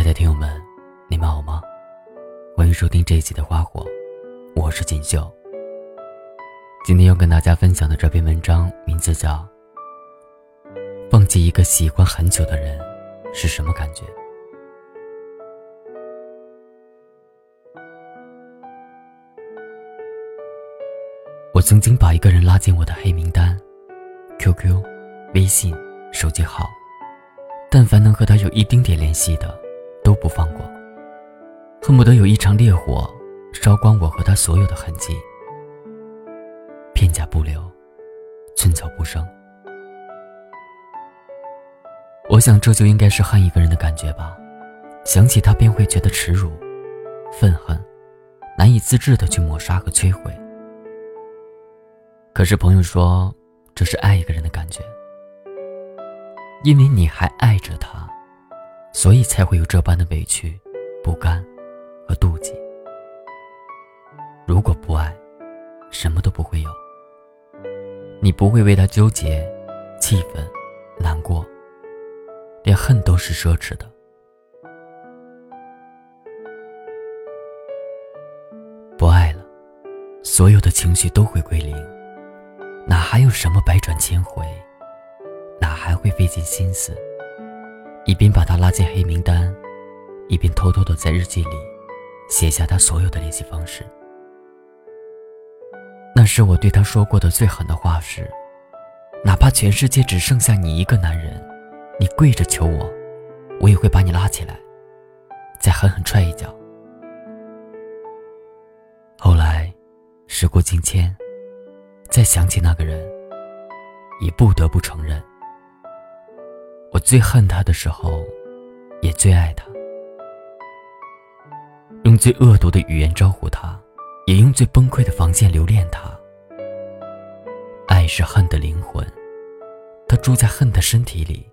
爱的听友们，你们好吗？欢迎收听这一期的花火，我是锦绣。今天要跟大家分享的这篇文章名字叫《放弃一个喜欢很久的人是什么感觉》。我曾经把一个人拉进我的黑名单，QQ、微信、手机号，但凡能和他有一丁点联系的。都不放过，恨不得有一场烈火烧光我和他所有的痕迹，片甲不留，寸草不生。我想这就应该是恨一个人的感觉吧，想起他便会觉得耻辱、愤恨，难以自制的去抹杀和摧毁。可是朋友说，这是爱一个人的感觉，因为你还爱着他。所以才会有这般的委屈、不甘和妒忌。如果不爱，什么都不会有。你不会为他纠结、气愤、难过，连恨都是奢侈的。不爱了，所有的情绪都会归零，哪还有什么百转千回？哪还会费尽心思？一边把他拉进黑名单，一边偷偷的在日记里写下他所有的联系方式。那时我对他说过的最狠的话是：哪怕全世界只剩下你一个男人，你跪着求我，我也会把你拉起来，再狠狠踹一脚。后来，时过境迁，再想起那个人，也不得不承认。我最恨他的时候，也最爱他。用最恶毒的语言招呼他，也用最崩溃的防线留恋他。爱是恨的灵魂，他住在恨的身体里，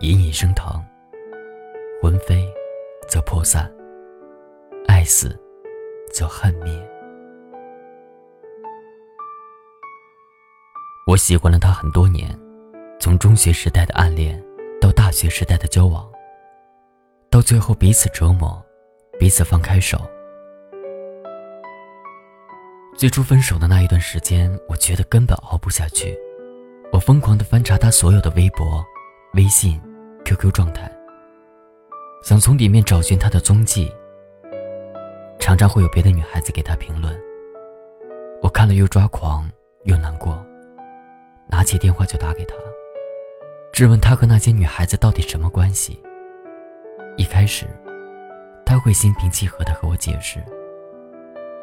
隐隐生疼。魂飞，则魄散；爱死，则恨灭。我喜欢了他很多年。从中学时代的暗恋，到大学时代的交往，到最后彼此折磨，彼此放开手。最初分手的那一段时间，我觉得根本熬不下去，我疯狂的翻查他所有的微博、微信、QQ 状态，想从里面找寻他的踪迹。常常会有别的女孩子给他评论，我看了又抓狂又难过，拿起电话就打给他。质问他和那些女孩子到底什么关系？一开始，他会心平气和的和我解释，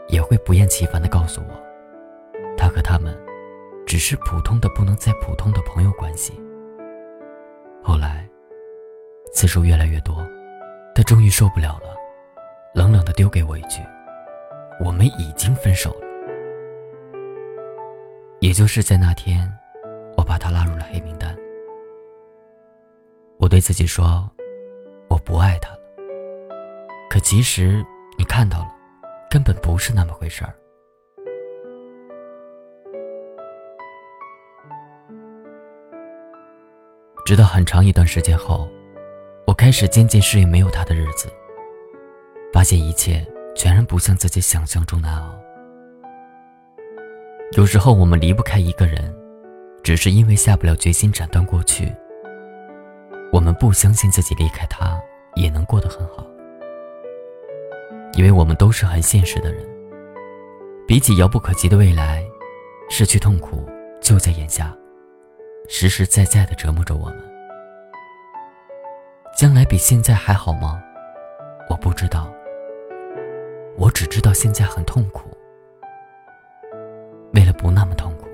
也会不厌其烦的告诉我，他和他们只是普通的不能再普通的朋友关系。后来，次数越来越多，他终于受不了了，冷冷的丢给我一句：“我们已经分手了。”也就是在那天，我把他拉入了黑名单。对自己说，我不爱他了。可其实你看到了，根本不是那么回事儿。直到很长一段时间后，我开始渐渐适应没有他的日子，发现一切全然不像自己想象中难熬。有时候我们离不开一个人，只是因为下不了决心斩断过去。我们不相信自己离开他也能过得很好，因为我们都是很现实的人。比起遥不可及的未来，失去痛苦就在眼下，实实在在的折磨着我们。将来比现在还好吗？我不知道。我只知道现在很痛苦。为了不那么痛苦，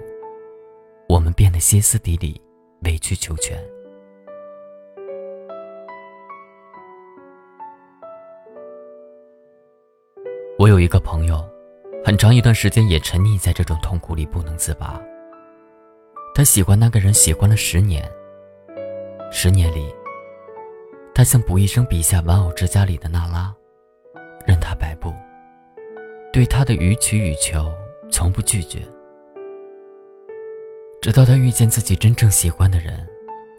我们变得歇斯底里，委曲求全。有一个朋友，很长一段时间也沉溺在这种痛苦里不能自拔。他喜欢那个人，喜欢了十年。十年里，他像卜医生笔下玩偶之家里的娜拉，任他摆布，对他的予取予求从不拒绝。直到他遇见自己真正喜欢的人，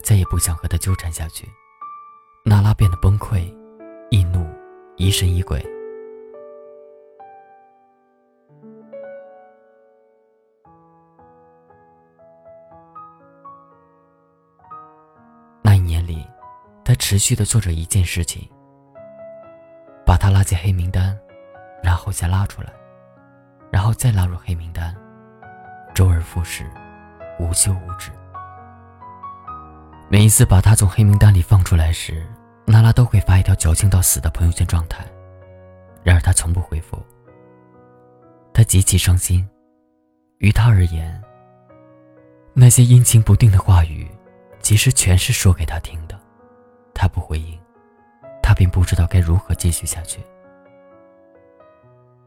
再也不想和他纠缠下去，娜拉变得崩溃，易怒，疑神疑鬼。持续的做着一件事情，把他拉进黑名单，然后再拉出来，然后再拉入黑名单，周而复始，无休无止。每一次把他从黑名单里放出来时，娜拉都会发一条矫情到死的朋友圈状态，然而他从不回复。他极其伤心，于他而言，那些阴晴不定的话语，其实全是说给他听的。他不回应，他便不知道该如何继续下去。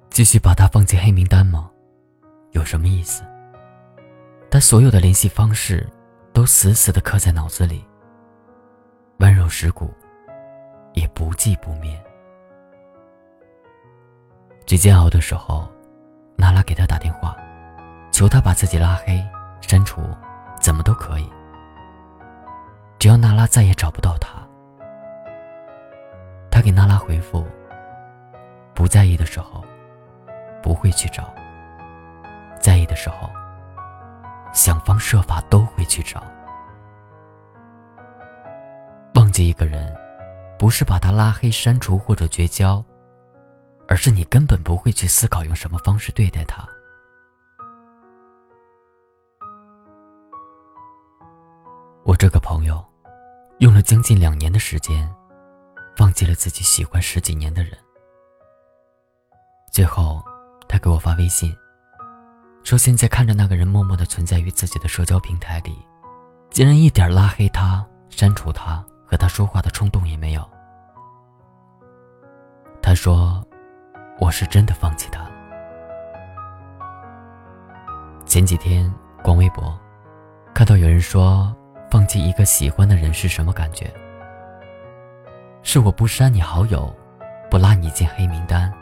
继续把他放进黑名单吗？有什么意思？他所有的联系方式。都死死的刻在脑子里，温柔蚀骨，也不寂不灭。最煎熬的时候，娜拉给他打电话，求他把自己拉黑、删除，怎么都可以，只要娜拉再也找不到他。他给娜拉回复：不在意的时候，不会去找；在意的时候。想方设法都会去找。忘记一个人，不是把他拉黑、删除或者绝交，而是你根本不会去思考用什么方式对待他。我这个朋友，用了将近两年的时间，放弃了自己喜欢十几年的人。最后，他给我发微信。说现在看着那个人默默的存在于自己的社交平台里，竟然一点拉黑他、删除他和他说话的冲动也没有。他说：“我是真的放弃他。”前几天逛微博，看到有人说放弃一个喜欢的人是什么感觉？是我不删你好友，不拉你进黑名单，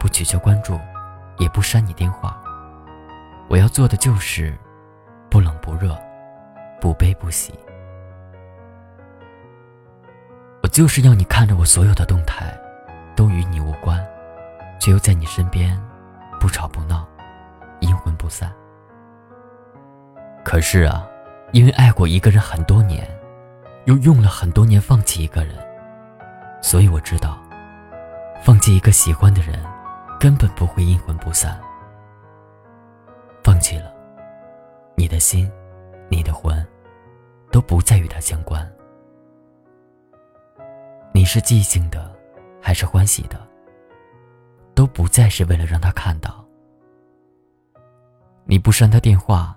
不取消关注，也不删你电话。我要做的就是，不冷不热，不悲不喜。我就是要你看着我所有的动态，都与你无关，却又在你身边，不吵不闹，阴魂不散。可是啊，因为爱过一个人很多年，又用了很多年放弃一个人，所以我知道，放弃一个喜欢的人，根本不会阴魂不散。放弃了，你的心，你的魂，都不再与他相关。你是寂静的，还是欢喜的，都不再是为了让他看到。你不删他电话，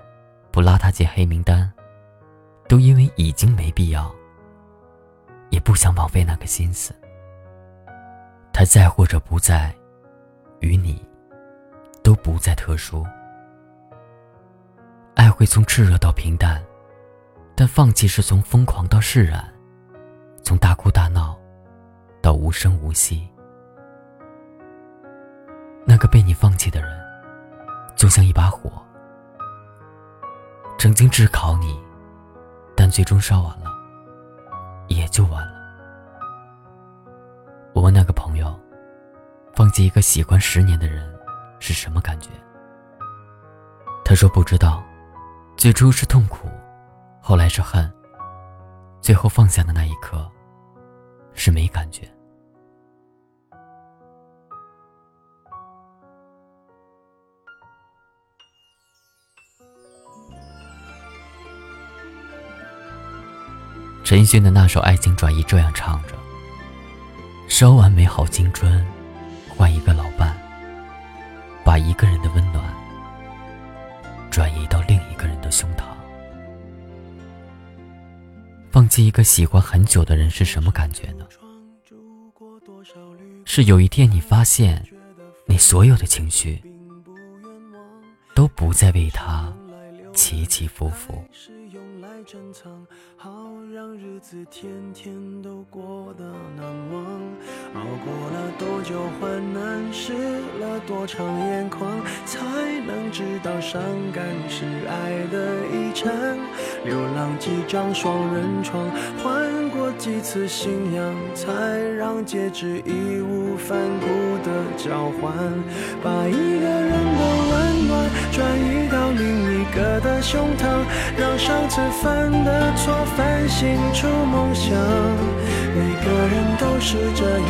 不拉他进黑名单，都因为已经没必要，也不想枉费那个心思。他在或者不在，与你，都不再特殊。爱会从炽热到平淡，但放弃是从疯狂到释然，从大哭大闹到无声无息。那个被你放弃的人，就像一把火，曾经炙烤你，但最终烧完了，就完了。我问那个朋友，放弃一个喜欢十年的人是什么感觉？他说不知道。最初是痛苦，后来是恨，最后放下的那一刻，是没感觉。陈奕迅的那首《爱情转移》这样唱着：“烧完美好青春，换一个老伴，把一个人的温暖转移到另一个人。”的胸膛，放弃一个喜欢很久的人是什么感觉呢？是有一天你发现，你所有的情绪都不再为他起起伏伏。珍藏，好让日子天天都过得难忘。熬过了多久患难，湿了多长眼眶，才能知道伤感是爱的遗产。流浪几张双人床，换过几。次信仰，才让戒指义无反顾的交换，把一个人的转移到另一个的胸膛，让上次犯的错反省出梦想。每个人都是这样，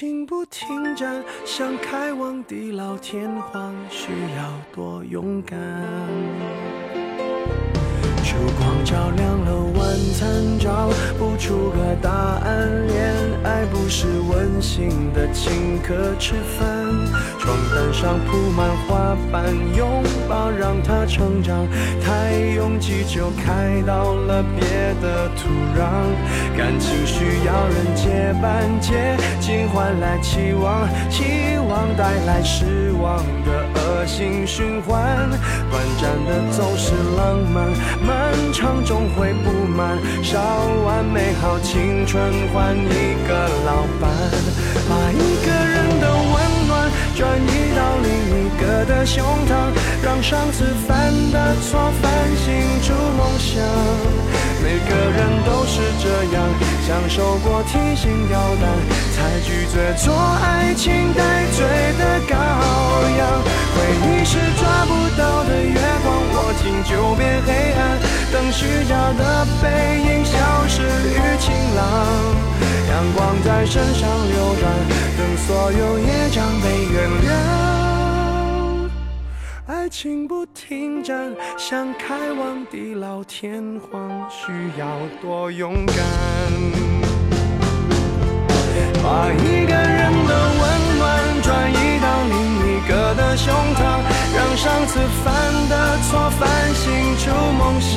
情不停站，想开往地老天荒，需要多勇敢。烛光照亮了晚餐，找不出个答案。恋爱不是温馨的请客吃饭，床单上铺满花瓣，拥抱让它成长。太拥挤就开到了别的土壤，感情需要人接班，接近换来期望，期望带来失望的恶性循环。短暂的总是浪漫，漫长中满。烧完美好青春换一个老伴，把一个人的温暖转移到另一个的胸膛，让上次犯的错反省出梦想。每个人都是这样，享受过提心吊胆，才拒绝做爱情带罪的羔羊。回忆的背影消失于晴朗，阳光在身上流转，等所有业障被原谅。爱情不停站，想开往地老天荒，需要多勇敢。把一个人的温暖转移到另一个的胸膛，让上次犯的错反省出梦想。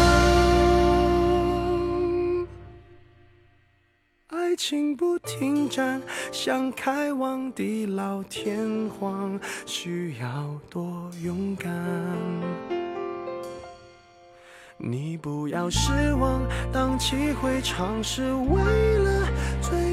情不停站，想开往地老天荒，需要多勇敢。你不要失望，荡气回肠是为了最。